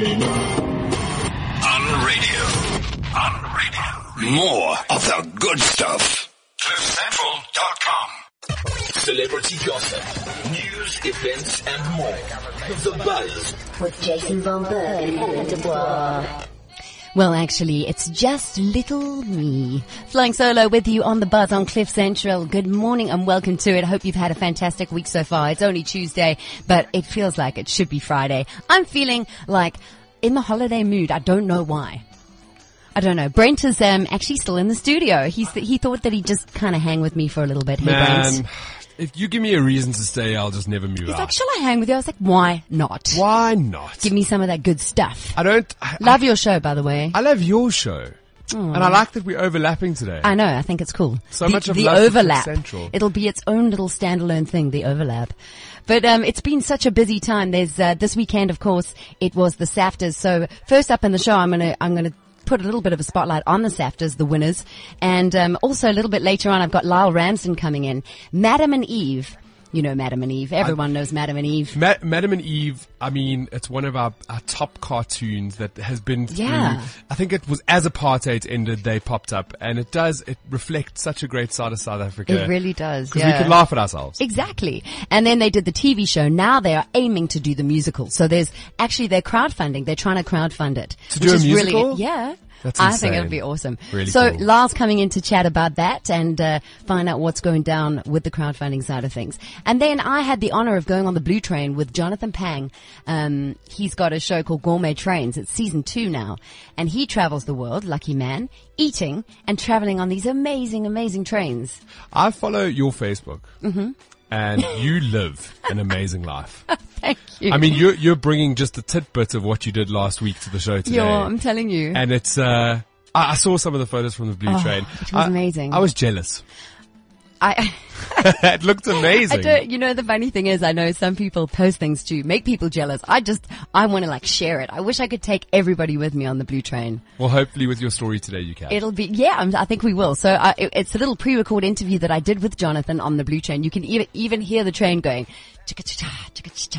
On radio. On radio. More of the good stuff. CliffCentral.com. Celebrity gossip, news, events, and more. The Buzz. with Jason Von Berg and Helen Desbois. Well, actually, it's just little me flying solo with you on the buzz on Cliff Central. Good morning and welcome to it. I hope you've had a fantastic week so far. It's only Tuesday, but it feels like it should be Friday. I'm feeling like in the holiday mood. I don't know why. I don't know. Brent is um, actually still in the studio. He's he thought that he'd just kind of hang with me for a little bit. Hey, Brent. If you give me a reason to stay, I'll just never move He's out. like, shall I hang with you? I was like, why not? Why not? Give me some of that good stuff. I don't. I, Love your show, by the way. I love your show, and I like that we're overlapping today. I know. I think it's cool. So the, much of the love overlap. Central. It'll be its own little standalone thing. The overlap. But um, it's been such a busy time. There's uh, this weekend, of course, it was the SAFTAs. So first up in the show, I'm gonna I'm gonna put a little bit of a spotlight on the SAFTAs, the winners, and um, also a little bit later on, I've got Lyall Ramsden coming in. Madam and Eve. You know Madam and Eve. Everyone knows Madam and Eve. Ma- Madam and Eve, I mean, it's one of our, our top cartoons that has been through, Yeah. I think it was as apartheid ended, they popped up, and it does, it reflects such a great side of South Africa. It really does. Because yeah. we could laugh at ourselves. Exactly. And then they did the TV show. Now they are aiming to do the musical. So there's actually they're crowdfunding. They're trying to crowdfund it. To do a musical? Really, yeah. That's I think it'll be awesome. Really so cool. Lars coming in to chat about that and uh, find out what's going down with the crowdfunding side of things. And then I had the honor of going on the Blue Train with Jonathan Phang. Um, he's got a show called Gourmet Trains. It's season two now, and he travels the world, lucky man, eating and traveling on these amazing, amazing trains. I follow your Facebook, Mm-hmm. And you live an amazing life. Thank you. I mean, you're, you're bringing just a tidbit of what you did last week to the show today. Yeah, I'm telling you. and it's uh I I saw some of the photos from the blue Oh, train. it was I- amazing. I was jealous. I, it looked I amazing. don't, you know, the funny thing is, I know some people post things to make people jealous. I just, I want to like share it. I wish I could take everybody with me on the blue train. well, hopefully with your story today you can. It'll be, yeah, I'm, I think we will. So I, it- it's a little pre-record interview that I did with Jonathan on the blue train. You can even, even hear the train going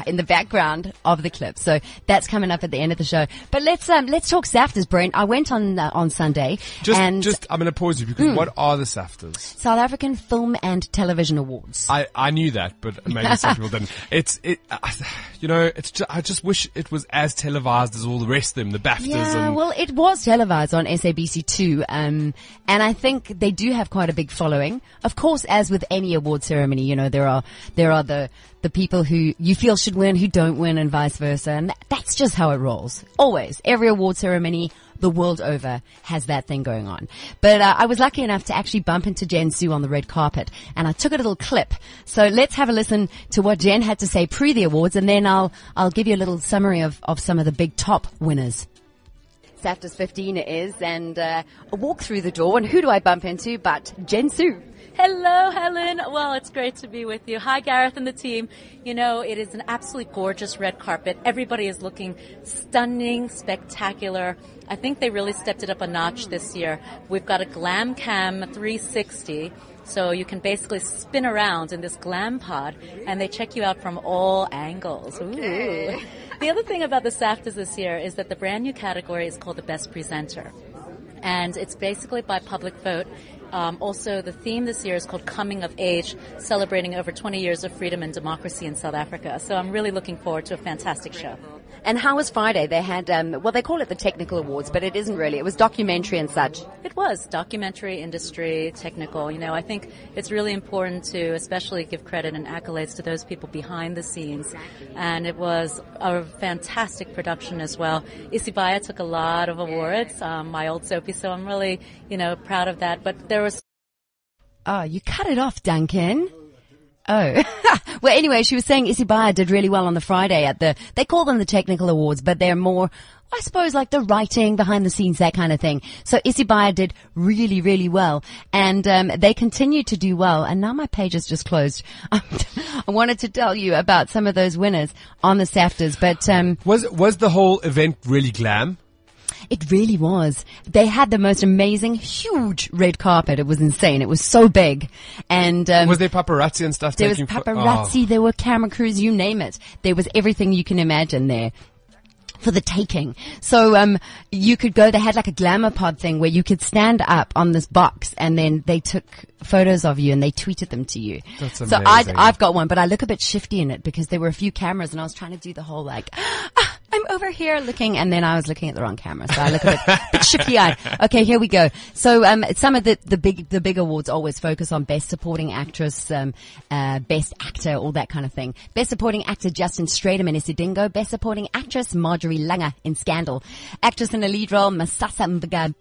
in the background of the clip. So that's coming up at the end of the show. But let's, um, let's talk SAFTAs, Brent. I went on, uh, on Sunday just, and just, I'm going to pause you because Hmm. what are the SAFTAs? South African Film and Television Awards. I, I knew that, but maybe some people didn't. It's, it, I- you know, it's just, I just wish it was as televised as all the rest of them, the BAFTAs Yeah, and, well, it was televised on SABC2, um, and I think they do have quite a big following. Of course, as with any award ceremony, you know, there are, there are the, the people who you feel should win who don't win and vice versa, and that, that's just how it rolls. Always. Every award ceremony, the world over, has that thing going on. But, uh, I was lucky enough to actually bump into Jen Su on the red carpet, and I took a little clip. So let's have a listen to what Jen had to say pre the awards, and then I'll, I'll give you a little summary of, of some of the big top winners. SAFTA's 15 it is, and uh, a walk through the door, and who do I bump into but Jen Su? Hello, Helen. Well, it's great to be with you. Hi, Gareth and the team. You know, it is an absolutely gorgeous red carpet. Everybody is looking stunning, spectacular. I think they really stepped it up a notch this year. We've got a Glam Cam 360. So you can basically spin around in this glam pod and they check you out from all angles. Ooh. The other thing about the SAFTAs this year is that the brand new category is called the Best Presenter and it's basically by public vote. Um, also, the theme this year is called Coming of Age, celebrating over 20 years of freedom and democracy in South Africa. So I'm really looking forward to a fantastic show. And how was Friday? They had, um, well, they call it the technical awards, but it isn't really. It was documentary and such. It was documentary, industry, technical. You know, I think it's really important to especially give credit and accolades to those people behind the scenes. And it was a fantastic production as well. Isibaya took a lot of awards, um, my old Soapy, so I'm really, you know, proud of that. But there was Oh, you cut it off, Duncan. Oh. well, anyway, she was saying Issy Isibaya did really well on the Friday at the, they call them the technical awards, but they're more, I suppose, like the writing, behind the scenes, that kind of thing. So Issy Isibaya did really, really well. And, um, they continue to do well. And now my page is just closed. I wanted to tell you about some of those winners on the SAFTAs, but, um, Was, was the whole event really glam? It really was. They had the most amazing, huge red carpet. It was insane. It was so big. And, um, Was there paparazzi and stuff taking? there was paparazzi, Oh. there were camera crews, you name it. There was everything you can imagine there. for the taking. So um, you could go. They had like a glamour pod thing where you could stand up on this box, and then they took photos of you and they tweeted them to you. That's so I, I've got one, but I look a bit shifty in it because there were a few cameras, and I was trying to do the whole like. "Ah, I'm over here looking, and then I was looking at the wrong camera, so I look a bit, bit shifty eyed. Okay, here we go. So, um, some of the, the big, the big awards always focus on best supporting actress, um, uh, best actor, all that kind of thing. Best supporting actor Justin Stratham in Isidingo. Best supporting actress Marjorie Langer in Scandal. Actress in a lead role Masasa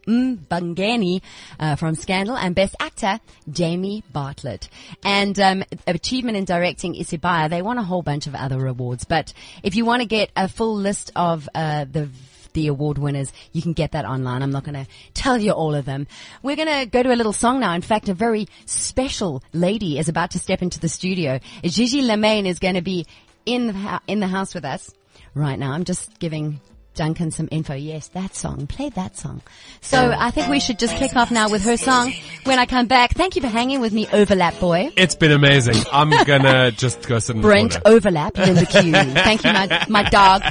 Mbangeni uh, from Scandal, and best actor Jamie Bartlett. And um, achievement in directing Isibaya. They won a whole bunch of other awards, but if you want to get a full list of uh, the the award winners. You can get that online. I'm not going to tell you all of them. We're going to go to a little song now. In fact, a very special lady is about to step into the studio. Gigi Lamayne is going to be in the, in the house with us right now. I'm just giving Duncan some info. Yes, that song. Play that song. So I think we should just kick off now with her song. When I come back, thank you for hanging with me, Overlap Boy. It's been amazing. I'm gonna just go sit in the Brent corner. Overlap in the queue. Thank you, my, my dog.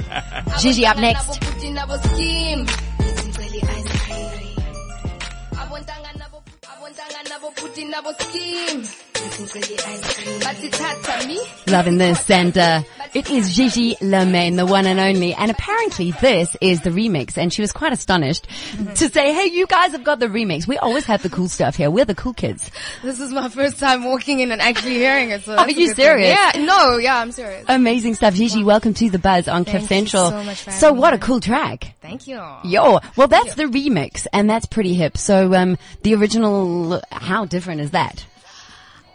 Gigi up next. Loving this, and uh, it is Gigi Lamayne, the one and only. And apparently, this is the remix. And she was quite astonished to say, "Hey, you guys have got the remix. We always have the cool stuff here. We're the cool kids." This is my first time walking in and actually hearing it. So Are you good thing. serious? Yeah, no, yeah, I'm serious. Amazing stuff, Gigi. Welcome to the Buzz on Cliff Central. so so, what a cool track! Thank you. Yo, well, that's the remix, and that's pretty hip. So, um, the original, how different is that?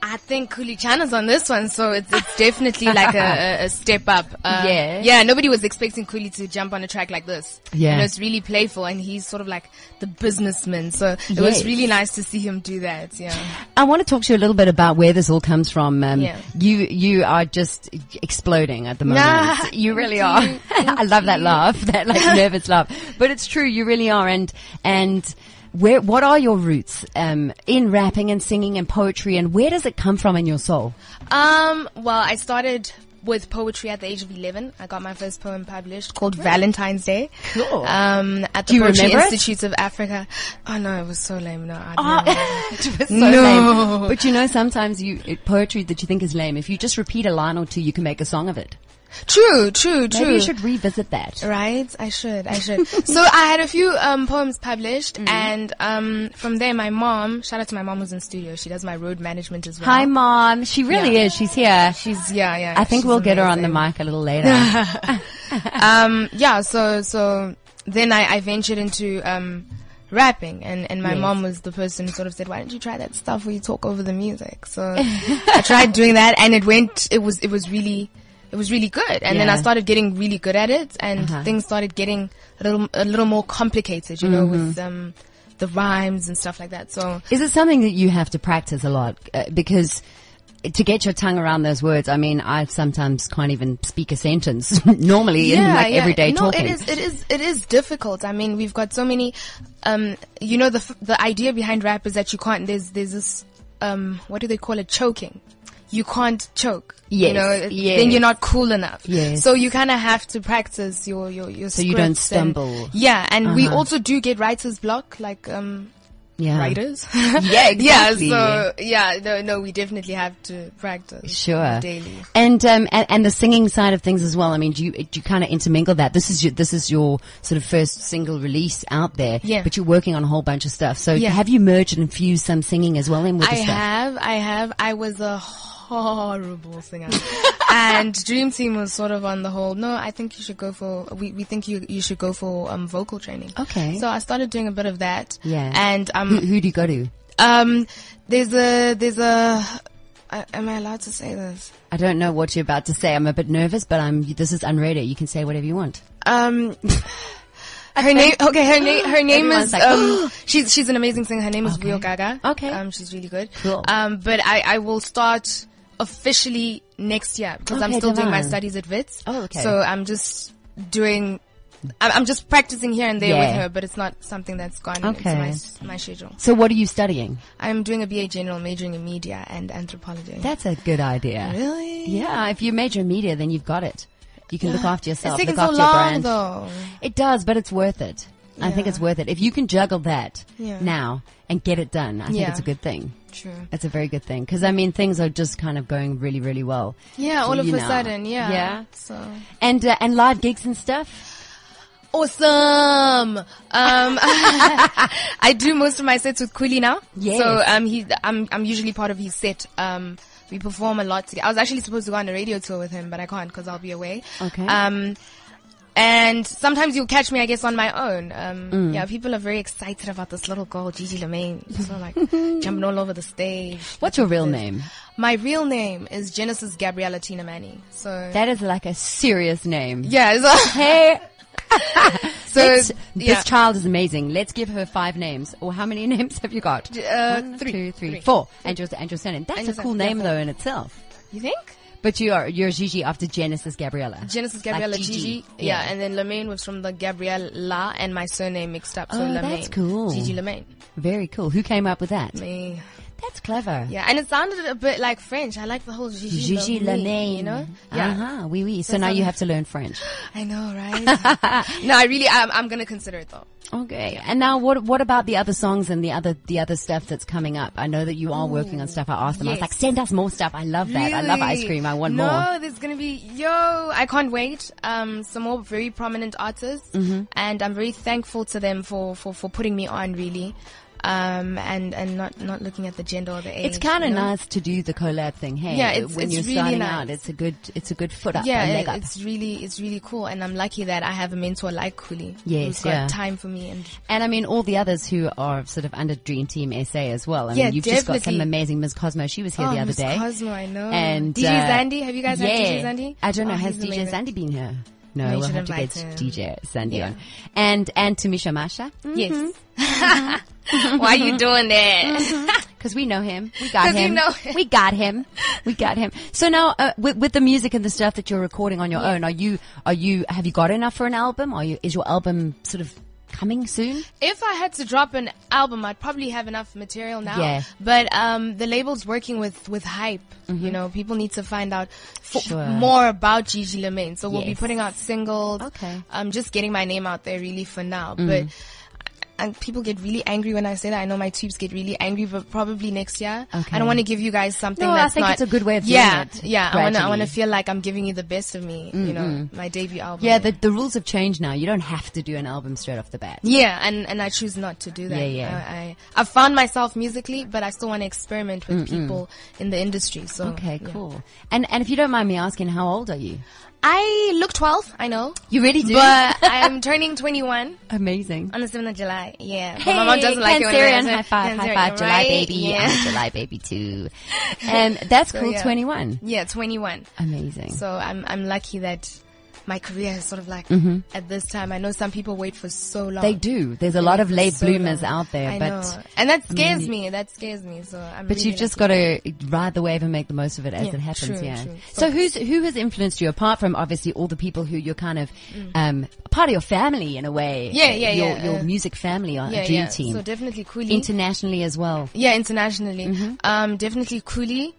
I think Khuli Chana is on this one, so it's, it's definitely like a, a, step up. Uh, Yeah. Yeah, nobody was expecting Khuli to jump on a track like this. Yeah. You know, it's really playful and he's sort of like the businessman. So it Yes. was really nice to see him do that. Yeah. I want to talk to you a little bit about where this all comes from. Um, Yeah. You you are just exploding at the moment. Nah, you really are. you, I love that laugh, that like nervous laugh. But it's true. You really are. And and where what are your roots um, in rapping and singing and poetry? And where does it come from in your soul? Um, well, I started with poetry at the age of 11. I got my first poem published called Valentine's Day. Cool. Um, at the Poetry it? Of Africa. Oh no, it was so lame. No, I don't know. it was so No. lame. But you know, sometimes you it, poetry that you think is lame, if you just repeat a line or two, you can make a song of it. True, true, true. Maybe you should revisit that. Right, I should, I should. so I had a few um, poems published, Mm-hmm. and um, from there, my mom. Shout out to my mom who's in studio. She does my road management as well. Hi, mom. She really Yeah. is. She's here. She's yeah, yeah. I think we'll get her on the mic a little later. um, yeah, so so then I, I ventured into um, rapping, and and my Yes. mom was the person who sort of said, "Why don't you try that stuff where you talk over the music?" So I tried doing that, and it went. It was it was really. It was really good, and then I started getting really good at it, and Uh-huh. things started getting a little a little more complicated, you know, Mm-hmm. with um, the rhymes and stuff like that. So Is it something that you have to practice a lot? Uh, because to get your tongue around those words, I mean, I sometimes can't even speak a sentence normally in like everyday no, talking. it is, it is, it is difficult. I mean, we've got so many, um, you know, the, the idea behind rap is that you can't, there's, there's this, um, what do they call it? Choking. You can't choke. Yes, you know, yes. then you're not cool enough. Yes. So you kind of have to practice your, your, your So you don't scripts and- stumble. yeah. And we Uh-huh. also do get writer's block, like, um, yeah. writers. Yeah, exactly. Yeah, so, yeah, no, no, we definitely have to practice. Sure. Daily. And um and, and the singing side of things as well. I mean, do you do you kind of intermingle that? This is your this is your sort of first single release out there. Yeah. But you're working on a whole bunch of stuff. So Yeah. have you merged and infused some singing as well in with I have, I have. I was a horrible singer. and Dream Team was sort of on the whole, no, I think you should go for, we, we think you, you should go for, um, vocal training. Okay. So I started doing a bit of that. Yeah. And, Who, um, who do you go to? um, there's a, there's a, uh, am I allowed to say this? I don't know what you're about to say. I'm a bit nervous, but I'm. This is unrated. You can say whatever you want. Um, her name, okay, her name, her name Everyone's is, like, um, she's, she's an amazing singer. Her name is Okay. Rio Gaga. Okay. Um, she's really good. Cool. Um, but I, I will start officially next year because I'm Okay, still doing my studies at Wits. Oh, okay. So I'm just doing, I'm, I'm just practicing here and there Yeah. with her, but it's not something that's gone Okay. into my, my schedule. So what are you studying? I'm doing a BA General majoring in media and anthropology. That's a good idea. really? Yeah, if you major in media, then you've got it. You can look after yourself, look so after your brand. though. It does, but it's worth it. I think it's worth it. If you can juggle that Yeah. now and get it done, I think Yeah. it's a good thing. True. It's a very good thing because I mean things are just kind of going really, really well. Yeah, all of a know. sudden, yeah. Yeah. So And uh, and live gigs and stuff. awesome. Um, I do most of my sets with Khuli now. Yes. So um, he, I'm I'm usually part of his set. Um, we perform a lot together. I was actually supposed to go on a radio tour with him, but I can't because I'll be away. Okay. Um, and sometimes you'll catch me, I guess, on my own. Um, Mm. yeah, people are very excited about this little girl, Gigi Lamayne. So like jumping all over the stage. What's your real This. name? My real name is Genesis Gabriella Tina Manny. So That is like a serious name. yeah, so, Hey. so yeah. This child is amazing. Let's give her five names. Or how many names have you got? Uh, One, three. two, three, Three. four. And your, and your. That's And a cool name though in itself. you think? But you are, you're Gigi after Genesis Gabriella. Genesis Like Gabriella Gigi. Gigi. Yeah. and then Lamayne was from the Gabriella La and my surname mixed up. So Oh, Lamayne. that's cool. Gigi Lamayne. Very cool. Who came up with that? Me. That's clever. Yeah, and it sounded a bit like French. I like the whole Gigi, Gigi Lamayne. You know? Yeah. Uh-huh. Oui, oui. So That's now you have to learn French. I know, right? no, I really, I'm, I'm gonna consider it though. Okay. And now what, what about the other songs and the other, the other stuff that's coming up? I know that you are working on stuff. I asked them. I was like, send us more stuff. I love that. I love ice cream. I want no, more. there's gonna be yo. I can't wait. Um, some more very prominent artists, Mm-hmm. and I'm very thankful to them for for for putting me on. Really, um, and and not not looking at the gender or the age. It's kind of you know? nice to do the collab thing. Hey, Yeah, it's- when it's you're really starting nice. out, it's a good, it's a good foot up, Yeah, a leg it- up. it's really it's really cool, and I'm lucky that I have a mentor like Khuli. Yes, who's got yeah. time for me and And I mean, all the others who are sort of under Dream Team SA as well. I Yeah, mean, you've just got some amazing Ms. Cosmo. She was here oh, the other Miss day. Ms. Cosmo, I know. And DJ uh, Zandy, have you guys yeah. had DJ Zandy? I don't know. Oh, Has DJ amazing. Zandy been here? No, you we'll have to get him. DJ Sandy Yeah. on. And and Tamisha Masha, Yes. Why are you doing that? because we know him. We got 'Cause you him. know him. We got him. We got him. So now, uh, with, with the music and the stuff that you're recording on your own, are you are you have you got enough for an album? Are you is your album sort of coming soon? If I had to drop an album, I'd probably have enough material now. Yeah. But um, the label's working with with hype. You know, people need to find out f- Mm-hmm. Sure. more about Gigi Lamayne. So we'll be putting out singles. Okay. Mm. I'm just getting my name out there really for now. But and people get really angry when I say that. I know my tubes get really angry, but probably next year. Okay. I don't want to give you guys something No, I think not. it's a good way of doing yeah, it, Yeah, I want to. I want to feel like I'm giving you the best of me. You mm, know, mm. my debut album. Yeah, the the rules have changed now. You don't have to do an album straight off the bat. Yeah, and, and I choose not to do that. Yeah, yeah. I, I, I've found myself musically, but I still want to experiment with mm, people in the industry. So Okay, yeah. cool. And and if you don't mind me asking, how old are you? I look 12, I know. You really do? But I'm turning 21 Amazing. on the 7th of July. Yeah. But my mom doesn't like it when Cancerian, I high five, high five, July baby. Yeah. I'm a July baby too. And that's So, cool, yeah. 21. Yeah, 21. Amazing. So I'm, I'm lucky that my career is sort of like at this time. I know some people wait for so long. Mm-hmm. they do. There's a lot of late so bloomers long. out there, I but know. And that scares me. That scares me. So I'm but really you've just got to ride the wave and make the most of it as Yeah, it happens. true, yeah. true. So who's who has influenced you apart from obviously all the people who you're kind of um, part of your family in a way? Mm. Yeah, yeah, your, yeah, Your uh, music family on yeah, Dream yeah. Team So definitely Khuli. internationally as well. Yeah, internationally. Mm-hmm. Um, definitely Khuli.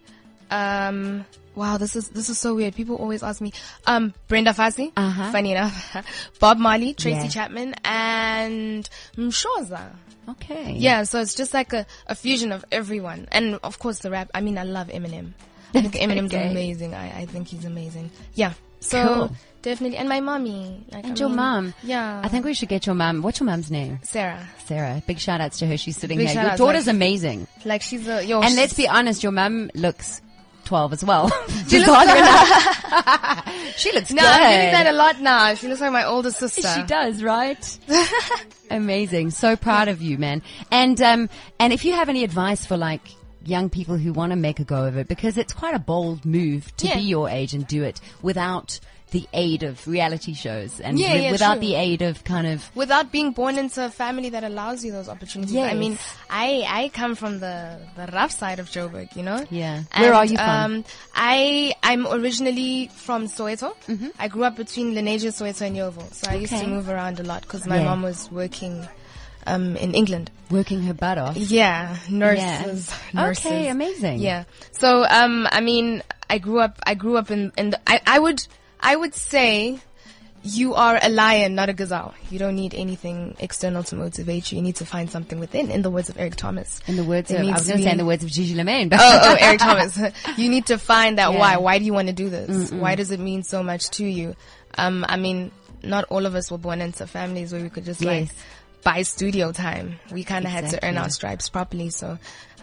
Um, wow, this is this is so weird. People always ask me. Um, Brenda Fassie. Uh-huh. Funny enough, Bob Marley, Tracy Yeah. Chapman, and Mshoza. Okay. Yeah, so it's just like a, a fusion of everyone, and of course the rap. I mean, I love Eminem. I think Eminem's Okay. amazing. I, I think he's amazing. Yeah. So Cool. definitely, and my mommy. Like, And I your mean, mum. Yeah. I think we should get your mom. What's your mom's name? Sarah. Sarah. Big shout outs to her. She's sitting Big here. Your daughter's like- amazing. Like she's a yo. And she's- let's be honest, your mom looks 12 as well. Hard enough. she looks No, good. I'm getting that a lot now. She looks like my older sister. She does, right? Amazing. So proud of you, man. And, um, and if you have any advice for like, young people who want to make a go of it because it's quite a bold move to Yeah. be your age and do it without the aid of reality shows and Yeah, wi- yeah, without true. the aid of kind of without being born into a family that allows you those opportunities. Yes. I mean, I I come from the the rough side of Joburg, you know. Yeah. Where are you from? Um, I I'm originally from Soweto. I grew up between Lenasia, Soweto, and Yeoville, so I used Mm-hmm. To move around a lot because my Yeah. mom was working um, in England. working her butt off. Yeah, nurses, Yeah. nurses. Okay, amazing. Yeah. So, um, I mean, I grew up, I grew up in, in the, I, I would, I would say you are a lion, not a gazelle. You don't need anything external to motivate you. You need to find something within, in the words of Eric Thomas. In the words It of, I was going to say in the words of Gigi Lamayne, but oh, oh, Eric Thomas. you need to find that Yeah. why. Why do you want to do this? Why does it mean so much to you? Um, I mean, not all of us were born into families where we could just like buy studio time. We kind of had to earn our stripes properly. So,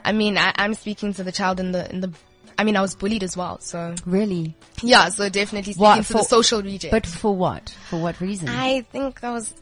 I mean, I, I'm speaking to the child in the in the. I mean, I was bullied as well. So really. yeah, so definitely speaking What, to the social reject. But for what? For what reason? I think I was,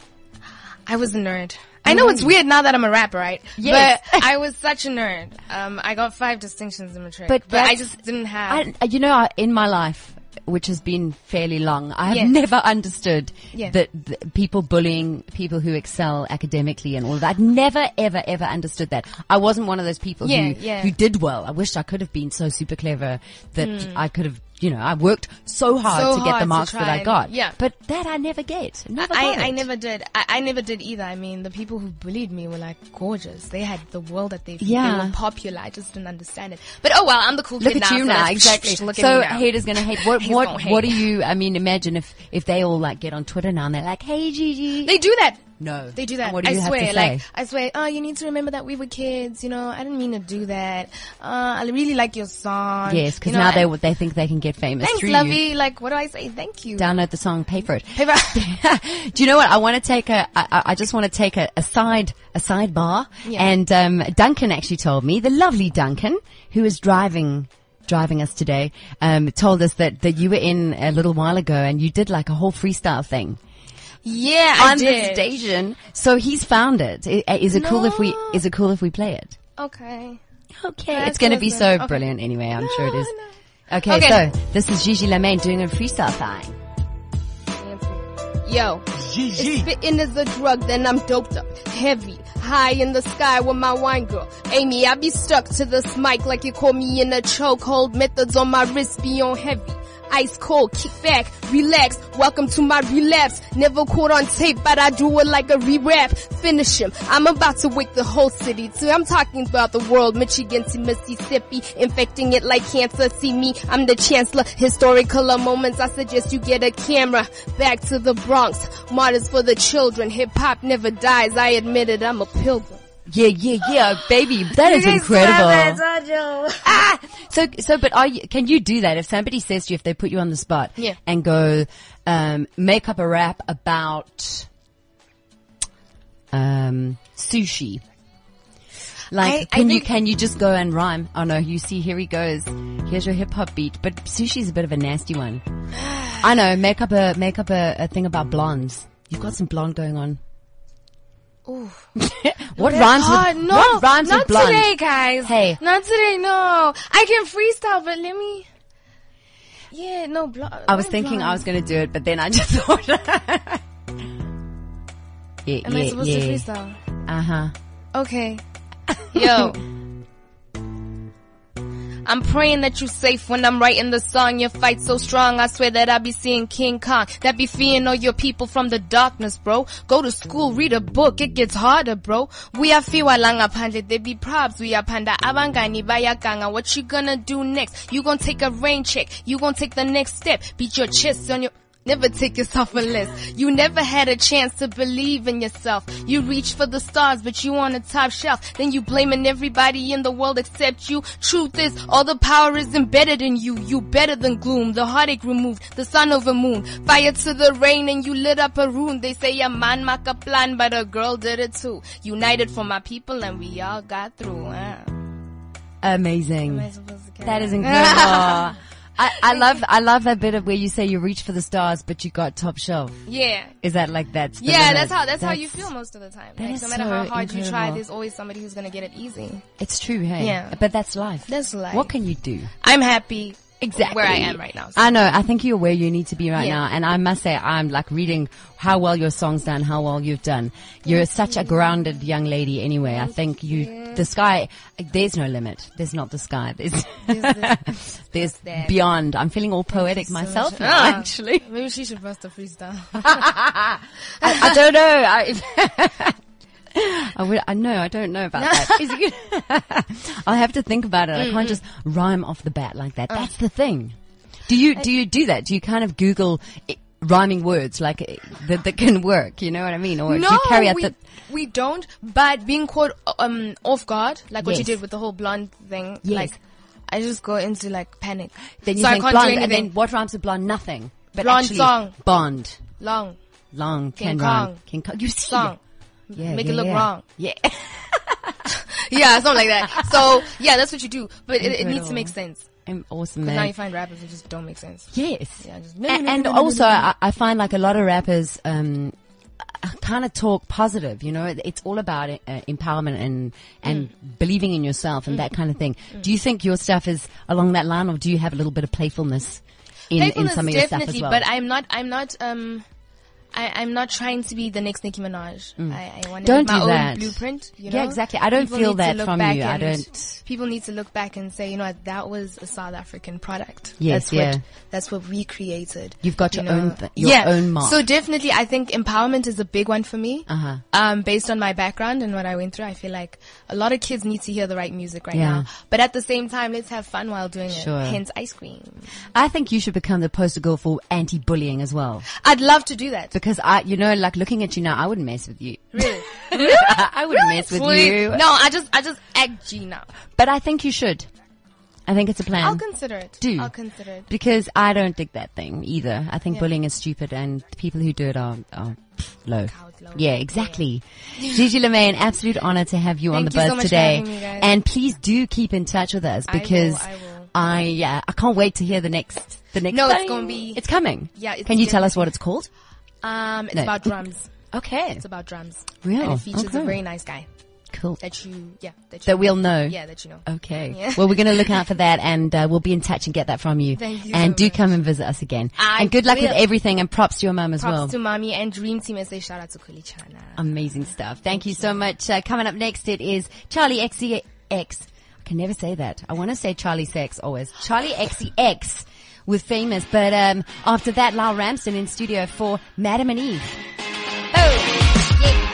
I was a nerd. I know it's weird now that I'm a rapper, right? Yes. But I was such a nerd. Um, I got five distinctions in matric, But but, I just didn't have. I, you know, in my life, which has been fairly long, I have Yes. never understood Yeah. that that people bullying people who excel academically and all of that. Never, ever, ever understood that. I wasn't one of those people Yeah, who yeah. who did well. I wish I could have been so super clever that hmm. I could have. You know, I worked so hard. So to get hard the marks that I and- got. yeah. But that I never get. Never I, I it. never did. I, I never did either. I mean, the people who bullied me were like gorgeous. They had the world at their feet. Yeah. They were popular. I just didn't understand it. But oh well, I'm the cool Look kid at now. you so now, exactly. Look so at me haters gonna hate. What what gonna what do you? I mean, imagine if if they all like get on Twitter now and they're like, "Hey, Gigi." They do that. No, They do that. What do I you have swear. to say? Like I swear. Oh, you need to remember that we were kids. You know, I didn't mean to do that. Uh, I really like your song. yes, because You know, now they they think they can get famous Thanks, through you. Like, what do I say? Thank you. Download the song, pay for it. Paper. Do you know what? I want to take a. I, I- I just want to take a, a side a sidebar. Yeah. And um, Duncan actually told me the lovely Duncan who is driving driving us today um, told us that that you were in a little while ago and you did like a whole freestyle thing. Yeah, I on the station. So he's found it. I- uh, Is it cool if we? No. Is it cool if we play it? Okay. Okay, That's it's going to be awesome. so Okay. brilliant anyway. I'm sure it is. No, Okay, Okay. so this is Gigi Lamayne doing a freestyle thing. Yo, Gigi. if spitting is a drug, then I'm doped up, heavy, high in the sky with my wine girl. Amy, I be stuck to this mic like you caught me in a chokehold. Methods on my wrist be on heavy. Ice cold, kick back, relax. Welcome to my relapse. Never caught on tape, but I do it like a re-rap. Finish him. I'm about to wake the whole city too. I'm talking about the world, Michigan to Mississippi, infecting it like cancer. See me, I'm the chancellor. Historical moments, I suggest you get a camera. Back to the Bronx, martyrs for the children. Hip hop never dies. I admit it, I'm a pilgrim. Yeah, yeah, yeah, baby, that is incredible. Ah, so, so, but are you? Can you do that if somebody says to you if they put you on the spot Yeah. and go um, make up a rap about um, sushi? Like, I- I can you think- can you just go and rhyme? Oh no, you see, here he goes. Here's your hip hop beat, but sushi's a bit of a nasty one. I know. Make up a make up a, a thing about blondes. You've got some blonde going on. what rhymes hard. with no, what rhymes not with blonde? today, guys. Hey. not today. No, I can freestyle, but let me. Yeah, no. Blo- I was thinking I was going to do it, but then I just thought. yeah, Am yeah, I supposed yeah. to freestyle? Uh huh. Okay. Yo. I'm praying that you're safe when I'm writing the song. Your fight so strong, I swear that I be seeing King Kong. That be fearing all your people from the darkness, bro. Go to school, read a book, it gets harder, bro. We are fiwa langa pande, they be probs, we are panda abangani bayakanga. What you gonna do next? You gonna take a rain check, you gonna take the next step. Beat your chest on your Never take yourself a list. You never had a chance to believe in yourself. You reach for the stars, but you on the top shelf. Then you blaming everybody in the world except you. Truth is, all the power is embedded in you. You better than gloom, the heartache removed, the sun over moon. Fire to the rain and you lit up a room. They say a man make a plan, but a girl did it too. United for my people and we all got through. Amazing. Am I supposed to carry That is incredible. I, I love I love that bit of where you say you reach for the stars, but you got top shelf. Yeah. Is that like that's the Yeah, limit? that's how that's, how you feel most of the time. that Like no matter so how hard you try, there's always somebody who's gonna get it easy. It's true, hey. Yeah. But that's life. That's life. What can you do? I'm happy Exactly where I am right now. So. I know. I think you're where you need to be right Yeah. now. And I must say, I'm like reading how well your song's done, how well you've done. You're such a grounded young lady anyway. I think you, the sky, there's no limit. There's not the sky. There's, there's that. beyond. I'm feeling all poetic myself now, Ah. actually. Maybe she should bust a freestyle. I, I don't know. I, I would, I know, I don't know about that. I'll have to think about it. I can't just rhyme off the bat like that. That's the thing. Do you do you do that? Do you kind of Google rhyming words like uh, that that can work? You know what I mean? Or do no, you carry out we, the? we don't. But being caught um off guard, like what you did with the whole blonde thing, Yes. like I just go into like panic. Then you so think I can't blonde, do and then what rhymes with blonde? Nothing. But Blonde actually, song. Bond, long long, King can rhyme. Kong. King Kong. You see? song. Yeah, Make yeah, it look yeah. wrong. Yeah. Yeah, something like that. So yeah, that's what you do. But it, it needs to make sense. I'm awesome, now you find rappers that just don't make sense. Yes. Yeah, just- and, and also, I, I find like a lot of rappers um, kind of talk positive. You know, It- it's all about uh, empowerment and and Mm. believing in yourself and that kind of thing. Do you think your stuff is along that line, or do you have a little bit of playfulness in, in some of your stuff definitely, as well? but I'm not. I'm not. Um, I, I'm not trying to be the next Nicki Minaj. I, I want to Mm. Make my do own blueprint. You Yeah, exactly. I don't People feel that from you. I don't- People need to look back and say, you know what, that was a South African product. Yes, that's yeah. What, that's what we created. You've got you your own th- your yeah. own mark. So definitely, I think empowerment is a big one for me. Uh-huh. Um, based on my background and what I went through, I feel like a lot of kids need to hear the right music right Yeah. now. But at the same time, let's have fun while doing Sure. it. Hence, ice cream. I think you should become the poster girl for anti-bullying as well. I'd love to do that. Because I, you know, like looking at you now, I wouldn't mess with you. Really? I wouldn't mess with Sweet. you. No, I just, I just act Gina. But I think you should. I think it's a plan. I'll consider it. do. I'll consider it. Because I don't dig that thing either. I think Yeah. bullying is stupid and the people who do it are, are low. Low. Yeah, exactly. Gigi Lamayne, an absolute honor to have you on the Thank you buzz so today. me, and please do keep in touch with us I will, because I will. I, yeah, I can't wait to hear the next, the next No, it's gonna be- It's coming. Yeah, it's Can you tell us what it's called? Um, it's No. about drums. Okay. It's about drums. Real? And it features Okay. a very nice guy Cool. that you, yeah, that, you That we'll know. Yeah, that you know. Okay. Yeah. Well, we're going to look out for that and uh, we'll be in touch and get that from you. Thank you And so do much. come and visit us again. I and good luck with everything and props to your mum as Props well. to mommy and dream team and say shout out to Khuli Chana. Amazing stuff. Thank you so much. Uh, coming up next, it is Charli XCX. I can never say that. I want to say Charlie Sex always. Charli XCX with famous. But um, after that, Lyall Ramsden in studio for Madam and Eve. Oh, yeah.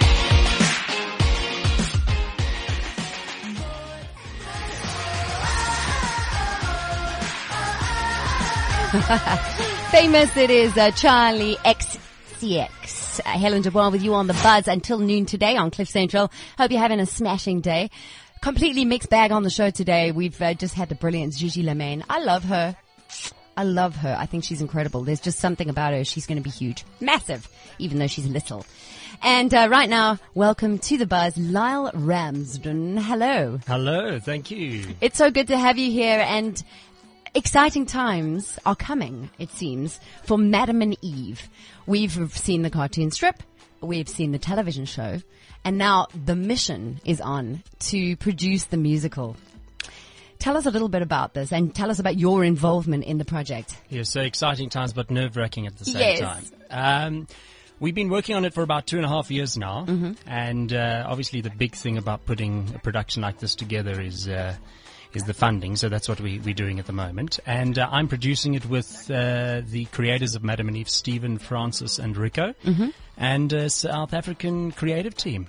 Famous it is uh, Charli XCX. Uh, Helen Desbois with you on the buzz until noon today on Cliff Central. Hope you're having a smashing day. Completely mixed bag on the show today. We've uh, just had the brilliant Gigi Lamayne. I love her. I love her. I think she's incredible. There's just something about her. She's going to be huge. Massive. Even though she's little. And uh, right now, welcome to the buzz, Lyall Ramsden. Hello. Hello, thank you. It's so good to have you here and exciting times are coming, it seems, for Madam and Eve. We've seen the cartoon strip, we've seen the television show, and now the mission is on to produce the musical. Tell us a little bit about this and tell us about your involvement in the project. Yeah, so exciting times, but nerve wracking at the same Yes. time. Um, we've been working on it for about two and a half years now, and uh, obviously the big thing about putting a production like this together is. Uh, is the funding, so that's what we, we're doing at the moment. And uh, I'm producing it with uh, the creators of Madam and Eve, Stephen, Francis, and Rico, and a South African creative team.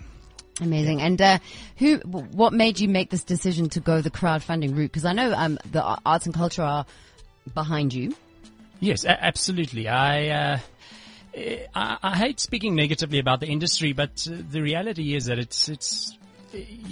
Amazing. And uh, who? What made you make this decision to go the crowdfunding route? Because I know um, the arts and culture are behind you. Yes, a- absolutely. I, uh, I I hate speaking negatively about the industry, but uh, the reality is that it's it's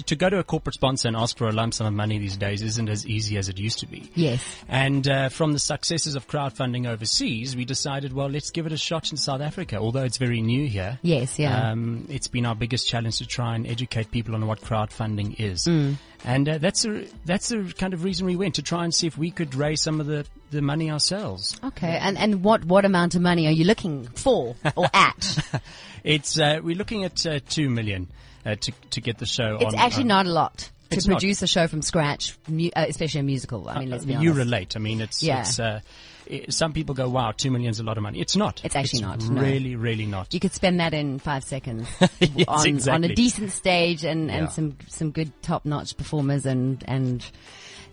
to go to a corporate sponsor and ask for a lump sum of money these days isn't as easy as it used to be. Yes. And uh, from the successes of crowdfunding overseas, we decided, well, let's give it a shot in South Africa. Although it's very new here, Yes. Yeah. um, it's been our biggest challenge to try and educate people on what crowdfunding is. Mm. And uh, that's a that's the kind of reason we went to try and see if we could raise some of the, the money ourselves. Okay, and and what what amount of money are you looking for or at? It's uh, we're looking at uh, two million uh, to to get the show. it's on, actually on- not a lot to It's not. produce a show from scratch, mu- uh, especially a musical. I mean, let's be you honest. relate. I mean, it's Yeah. it's. Uh, i some people go, "Wow, two million is a lot of money." It's not. It's actually not, no. Really, really not. You could spend that in five seconds Yes, on on a decent stage and, and Yeah. some some good top notch performers and and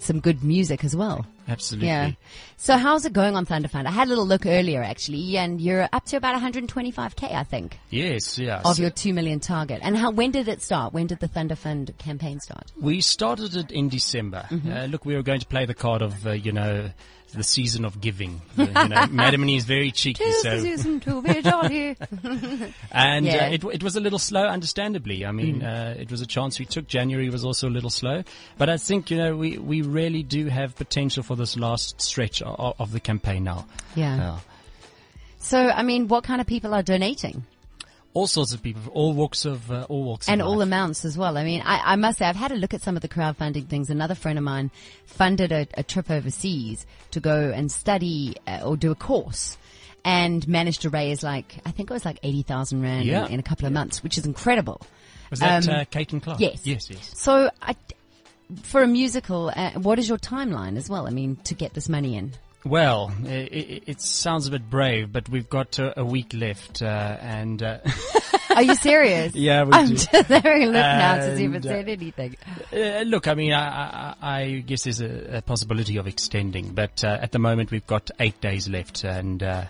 some good music as well. Absolutely. Yeah. So how's it going on Thundafund? I had a little look earlier actually, and you're up to about 125k, I think, Yes, yeah. of your two million target. And how? When did it start? When did the Thundafund campaign start? we started it in December. Mm-hmm. Uh, look, we were going to play the card of, uh, you know, the season of giving. Uh, you know, Madam and Eve is very cheeky, Tis so season to be jolly. And Yeah. uh, it, it was a little slow, understandably. I mean, Mm. uh, it was a chance we took. January was also a little slow. But I think, you know, we, we really do have potential for this last stretch of, of the campaign now. Yeah. So I mean, what kind of people are donating? All sorts of people, all walks of, uh, all walks and all amounts as well. I mean, I, I must say, I've had a look at some of the crowdfunding things. Another friend of mine funded a, a trip overseas to go and study uh, or do a course. And managed to raise like I think it was like eighty thousand rand Yeah. in, in a couple of months, which is incredible. Was that um, uh, Kate and Clark? yes. Yes, yes. So, I, for a musical, uh, what is your timeline as well? I mean, to get this money in. Well, it, it, it sounds a bit brave, but we've got uh, a week left, uh, and uh, Are you serious? Yeah, we I'm do. just having a look now to see if it uh, said anything. Uh, look, I mean, I, I, I guess there's a, a possibility of extending, but uh, at the moment we've got eight days left, and uh,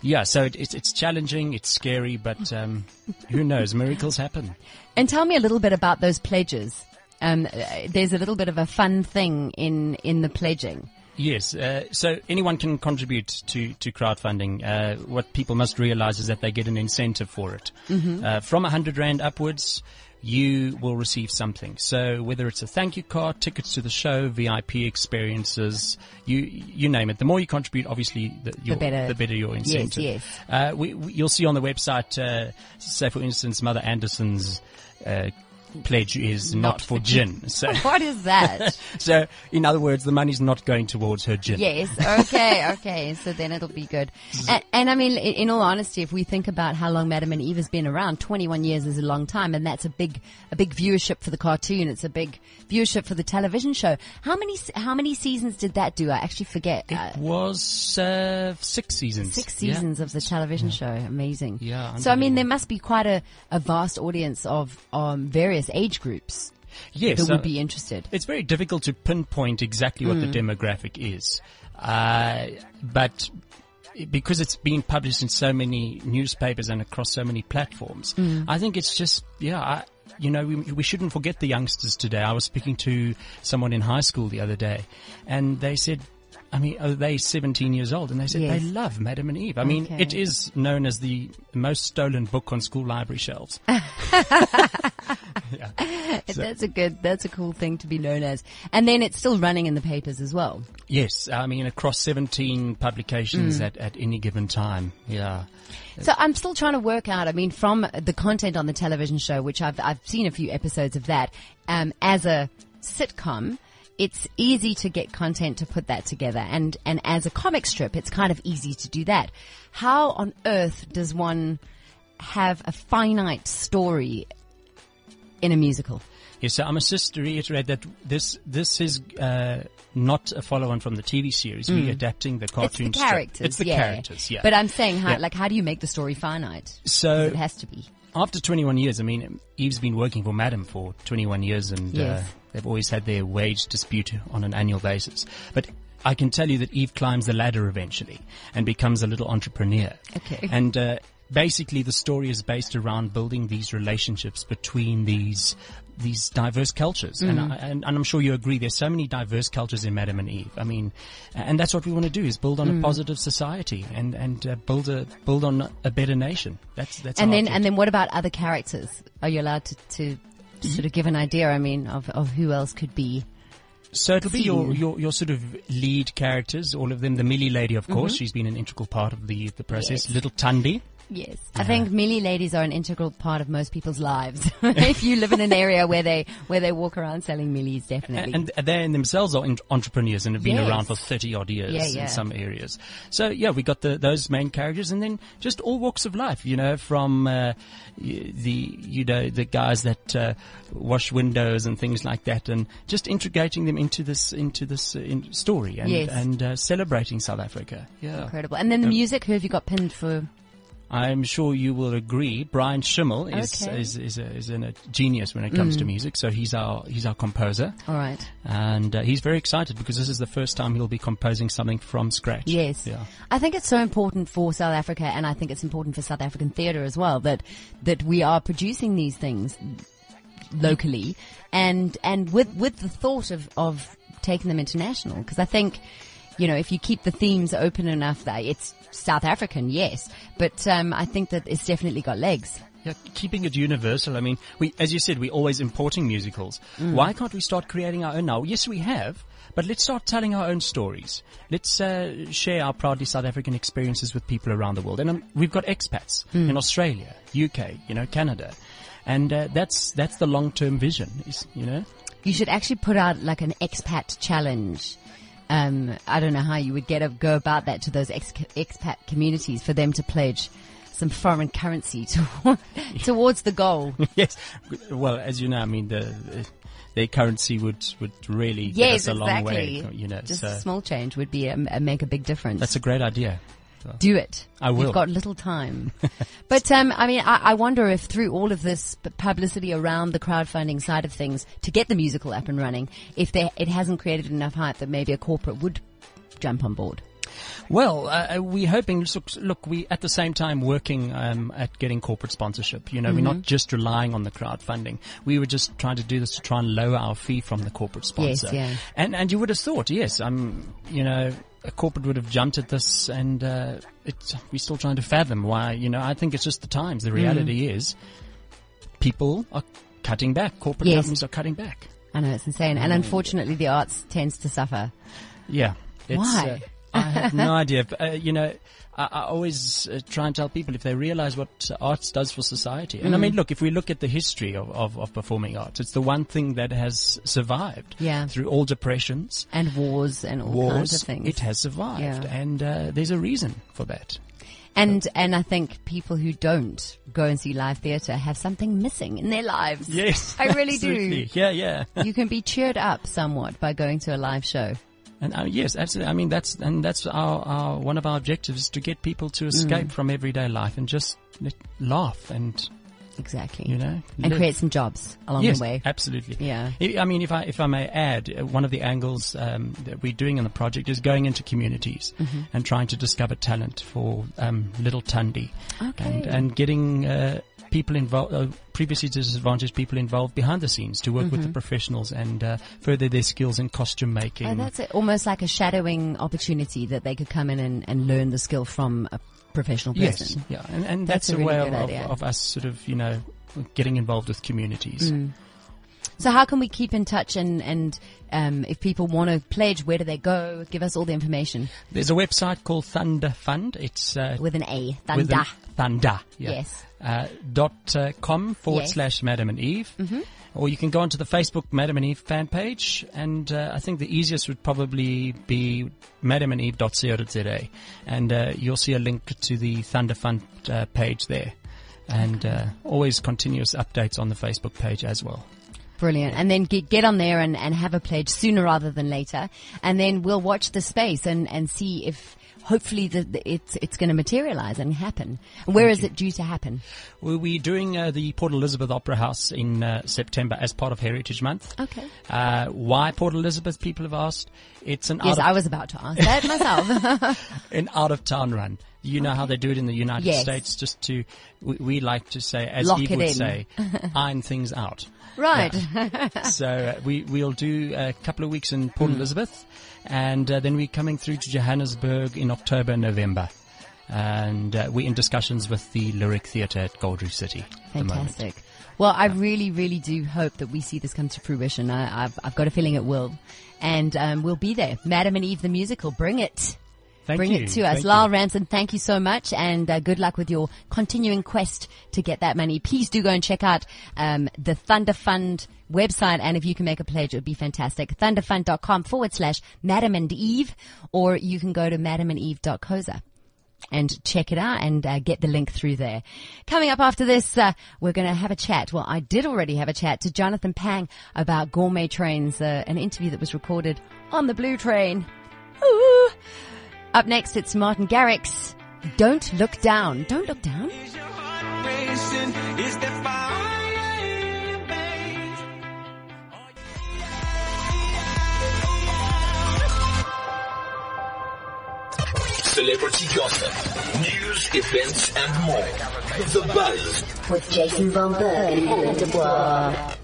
yeah, so it, it's it's challenging, it's scary, but um, who knows? Miracles happen. And tell me a little bit about those pledges. Um, there's a little bit of a fun thing in in the pledging. Yes, uh, so anyone can contribute to, to crowdfunding. Uh, what people must realize is that they get an incentive for it. Uh, from 100 Rand upwards, you will receive something. So whether it's a thank you card, tickets to the show, VIP experiences, you you name it. The more you contribute, obviously, the, your, better- the better your incentive. yes. Uh, we, we, you'll see on the website, uh, say for instance, Mother Anderson's uh, pledge is not, for gin. So, What is that? so in other words, the money's not going towards her gin. yes. Okay. Okay. So then it'll be good. And, and I mean, in, in all honesty, if we think about how long Madam and Eve has been around, 21 years is a long time, and that's a big, a big viewership for the cartoon. It's a big viewership for the television show. How many, how many seasons did that do? I actually forget. Uh, It was uh, six seasons. Six Yeah. seasons of the television show. Amazing. Yeah, So I mean, there must be quite a, a vast audience of um, various age groups Yes, that so would be interested. it's very difficult to pinpoint exactly what the Mm. demographic is, uh, but because it's been published in so many newspapers and across so many platforms, Mm. I think it's just yeah. I, you know, we, we shouldn't forget the youngsters today. I was speaking to someone in high school the other day, and they said. I mean, are they 17 years old? And they said Yes. they love Madam and Eve. I mean, Okay. it is known as the most stolen book on school library shelves. That's a good, that's a cool thing to be known as. And then it's still running in the papers as well. Yes, I mean across 17 publications Mm. at, at any given time. Yeah. So I'm still trying to work out. I mean, from the content on the television show, which I've I've seen a few episodes of that, um, as a sitcom. It's easy to get content to put that together, and and as a comic strip, it's kind of easy to do that. How on earth does one have a finite story in a musical? Yes, so I must just reiterate that this this is uh, not a follow-on from the TV series. We're adapting the cartoon. It's the strip. characters. It's the yeah. characters, yeah. But I'm saying, how Yeah. like, how do you make the story finite? so It has to be. After 21 years, I mean, Eve's been working for Madam for 21 years, and uh, they've always had their wage dispute on an annual basis. But I can tell you that Eve climbs the ladder eventually and becomes a little entrepreneur. Okay. And uh, basically, the story is based around building these relationships between these these diverse cultures. And, Mm. I, and, and I'm sure you agree. There's so many diverse cultures in Madam and Eve. I mean, and that's what we want to do: is build on Mm. a positive society and and uh, build a build on a better nation. That's that's and then and then what about other characters? Are you allowed to, to sort of give an idea? I mean, of of who else could be? So it'll be your, your, your sort of lead characters, all of them. The Mealie lady, of course, she's been an integral part of the, the process. Mm-hmm. Yes. Little Thandi. Yes, I think Mealie ladies are an integral part of most people's lives. if you live in an area where they where they walk around selling mealies, definitely. And they in themselves are en- entrepreneurs and have been Yes. around for 30 odd years Yeah, yeah. in some areas. So yeah, we got the, those main characters and then just all walks of life, you know, from, uh, the, you know, the guys that, uh, wash windows and things like that and just integrating them into this, into this uh, in story and, Yes. and, uh, celebrating South Africa. Yeah. Incredible. And then the music. Who have you got pinned for? I'm sure you will agree. Bryan Schimmel is Okay. is is a, is a genius when it comes to music. So he's our he's our composer, All right. and uh, he's very excited because this is the first time he'll be composing something from scratch. Yes. Yeah. I think it's so important for South Africa and I think it's important for South African theatre as well that, that we are producing these things locally and, and with, with the thought of, of taking them international. Cause I think, you know, if you keep the themes open enough that it's South African, yes, but, um, I think that it's definitely got legs. Yeah, keeping it universal. I mean, we, as you said, we're always importing musicals. Why can't we start creating our own now? Yes, we have, but let's start telling our own stories. Let's uh, share our proudly South African experiences with people around the world. And um, we've got expats in Australia, UK, you know, Canada, and uh, that's that's the long-term vision. Is you know. You should actually put out like an expat challenge. Um, I don't know how you would get a, go about that to those ex- expat communities for them to pledge some foreign currency to, towards the goal. yes. Well, as you know, I mean, the, the their currency would would really get yes, us a long exactly. way. You know, Just so a small change would be a, a make a big difference. that's a great idea. Do it. I will. You've got little time. but, um, I mean, I, I wonder if through all of this publicity around the crowdfunding side of things to get the musical up and running, if it hasn't created enough hype that maybe a corporate would jump on board. Well, uh, we're hoping. Look, we at the same time working um, at getting corporate sponsorship. You know, we're Mm-hmm. not just relying on the crowdfunding. We were just trying to do this to try and lower our fee from the corporate sponsor. Yes, yeah. And and you would have thought, yes, I'm. you know, a corporate would have jumped at this, and uh, it's we're still trying to fathom why. You know, I think it's just the times. The reality is, people are cutting back. Corporate Yes. companies are cutting back. I know it's insane, and unfortunately, the arts tends to suffer. Yeah. It's, Why? Uh, I have no idea. But, uh, you know, I, I always uh, try and tell people if they realize what arts does for society. And I Mm. mean, look, if we look at the history of, of, of performing arts, it's the one thing that has survived. Yeah. Through all depressions, And wars and all kinds of things. it has survived. Yeah. And uh, there's a reason for that. And and I think people who don't go and see live theatre have something missing in their lives. Yes. I really do. Yeah, yeah. You can be cheered up somewhat by going to a live show. And uh, yes, absolutely. I mean, that's and that's our, our one of our objectives is to get people to Mm. escape from everyday life and just laugh and Exactly. you know and live. create some jobs along yes, the way. absolutely. Yeah. I I mean, if I if I may add, uh, one of the angles um, that we're doing in the project is going into communities Mm-hmm. and trying to discover talent for um, Little Thandi, Okay. and and getting. Uh, People involved, uh, previously disadvantaged people involved behind the scenes to work with the professionals and uh, further their skills in costume making. Mm-hmm. Oh, that's it. almost like a shadowing opportunity that they could come in and, and learn the skill from a professional person. yes, yeah, and, and That's that's, a a, really way of, of, of us sort of you know getting involved with communities. Mm. So how can we keep in touch and, and um, if people want to pledge, where do they go? Give us all the information There's a website called Thundafund. It's uh, with an A. with Thunder. an- Thunder. Yeah. Yes. Uh, dot uh, com forward Yes. slash Madam and Eve. Mm-hmm. Or you can go onto the Facebook Madam and Eve fan page, and uh, I think the easiest would probably be madamandeve.co.za, and uh, you'll see a link to the Thundafund uh, page there, and uh, always continuous updates on the Facebook page as well. Brilliant. And then get, get on there and, and have a pledge sooner rather than later. And then we'll watch the space and, and see if hopefully the, the, it's, it's going to materialize and happen. And where is it due to happen? we're doing uh, the Port Elizabeth Opera House in uh, September as part of Heritage Month. Okay. Uh, why Port Elizabeth? People have asked. It's an Yes, of I was about to ask that myself. an out of town run. You know how they do it in the United Yes. States, just to we, we like to say, as Lock Eve would in. say, iron things out. Right. so uh, we we'll do a couple of weeks in Port Hmm. Elizabeth, and uh, then we're coming through to Johannesburg in October and November. And uh, we're in discussions with the Lyric Theatre at Gold Reef City. at the moment. Fantastic. Well, I really, really do hope that we see this come to fruition. I, I've, I've got a feeling it will. And um, we'll be there. Madam and Eve the musical. Bring it. Thank Bring you. it to us. Thank Lyall you. Ranson, thank you so much and uh, good luck with your continuing quest to get that money. Please do go and check out um, the Thundafund website and if you can make a pledge, it would be fantastic. Thundafund.com forward slash Madam and Eve or you can go to madamandeve.coza and check it out and uh, get the link through there. Coming up after this, uh, we're going to have a chat. Well, I did already have a chat to Jonathan Phang about gourmet trains, uh, an interview that was recorded on the Blue Train. Ooh. Up next, it's Martin Garrix. Don't Look Down. Don't Look Down? Celebrity gossip, news, events, and more. The Buzz. With Jason Von Berg and Helen Desbois.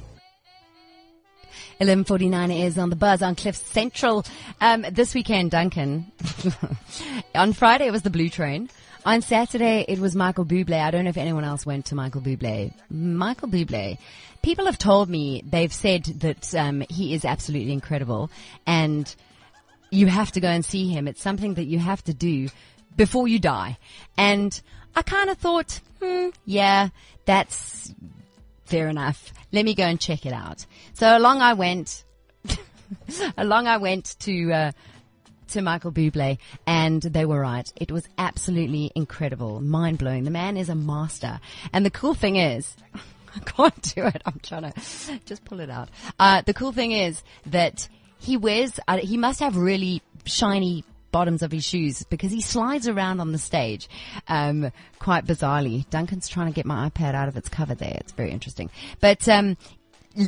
11:49 is on the buzz on Cliff Central. Um, this weekend, Duncan. on Friday it was the Blue Train. On Saturday it was Michael Bublé. I don't know if anyone else went to Michael Bublé. Michael Bublé. People have told me they've said that um, he is absolutely incredible, and you have to go and see him. It's something that you have to do before you die. And I kind of thought, hmm, yeah, that's fair enough. Let me go and check it out. So along I went, along I went to, uh, to Michael Bublé and they were right. It was absolutely incredible, mind blowing. The man is a master. And the cool thing is, I can't do it. I'm trying to just pull it out. Uh, the cool thing is that he wears, uh, he must have really shiny bottoms of his shoes because he slides around on the stage, um, quite bizarrely. Duncan's trying to get my iPad out of its cover there. It's very interesting. But, um,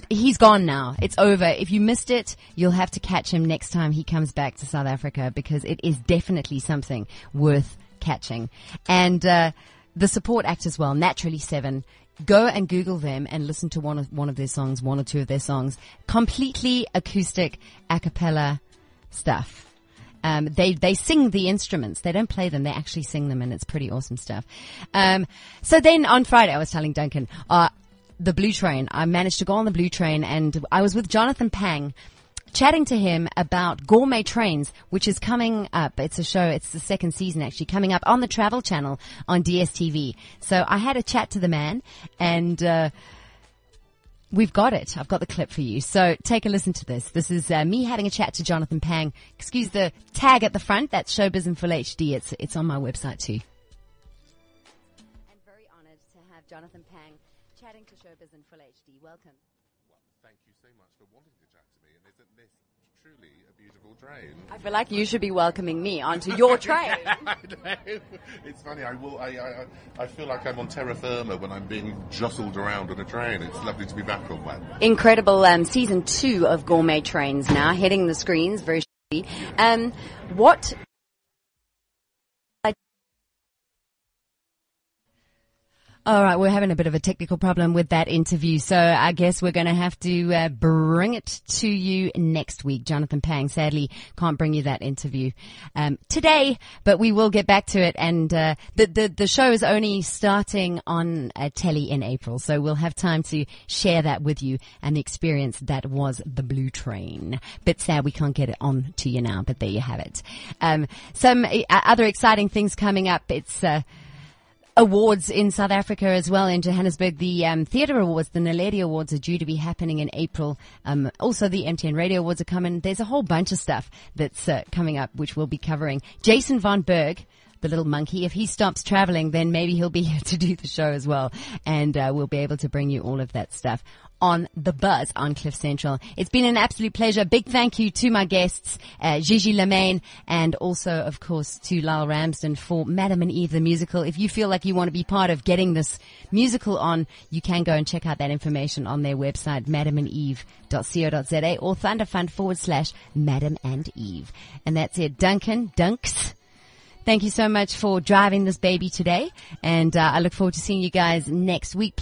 he's gone now. It's over. If you missed it, you'll have to catch him next time he comes back to South Africa because it is definitely something worth catching. And, uh, the support act as well, Naturally Seven. Go and Google them and listen to one of, one of their songs, one or two of their songs. Completely acoustic, a cappella stuff. Um, they they sing the instruments. They don't play them. They actually sing them, and it's pretty awesome stuff. Um, so then on Friday, I was telling Duncan, uh, the Blue Train. I managed to go on the Blue Train, and I was with Jonathan Phang. Chatting to him about Gourmet Trains, which is coming up. It's a show, it's the second season actually, coming up on the Travel Channel on DSTV. So I had a chat to the man and, uh, We've got it. I've got the clip for you. So take a listen to this. This is uh, me having a chat to Jonathan Phang. Excuse the tag at the front. That's Showbiz in Full HD. It's it's on my website too. And very honoured to have Jonathan Phang chatting to Showbiz in Full HD. Welcome. Thank you so much for wanting to chat to me. And isn't this truly a beautiful train? I feel like you should be welcoming me onto your train. I know. It's funny. I will. I, I. I feel like I'm on terra firma when I'm being jostled around on a train. It's lovely to be back on one. Incredible um, season two of Gourmet Trains now hitting the screens very shortly. Um, what All right, we're having a bit of a technical problem with that interview, so I guess we're going to have to uh, bring it to you next week. Jonathan Phang sadly can't bring you that interview um, today, but we will get back to it. And uh, the, the the show is only starting on uh, telly in April, so we'll have time to share that with you and the experience that was the Blue Train. Bit sad we can't get it on to you now, but there you have it. Um, some uh, other exciting things coming up. It's uh, awards in South Africa as well in Johannesburg. The um, theatre awards, the Naledi Awards, are due to be happening in April. Um, also, the MTN Radio Awards are coming. There's a whole bunch of stuff that's uh, coming up, which we'll be covering. Jason Von Berg. The little monkey. If he stops traveling, then maybe he'll be here to do the show as well, and uh, we'll be able to bring you all of that stuff on the buzz on Cliff Central. It's been an absolute pleasure. Big thank you to my guests, uh, Gigi Lamayne, and also, of course, to Lyall Ramsden for Madam and Eve the musical. If you feel like you want to be part of getting this musical on, you can go and check out that information on their website, madamandeve.co.za or thundafund forward slash Madam and Eve. And that's it. Duncan, Dunks. Thank you so much for driving this baby today. And uh, I look forward to seeing you guys next week.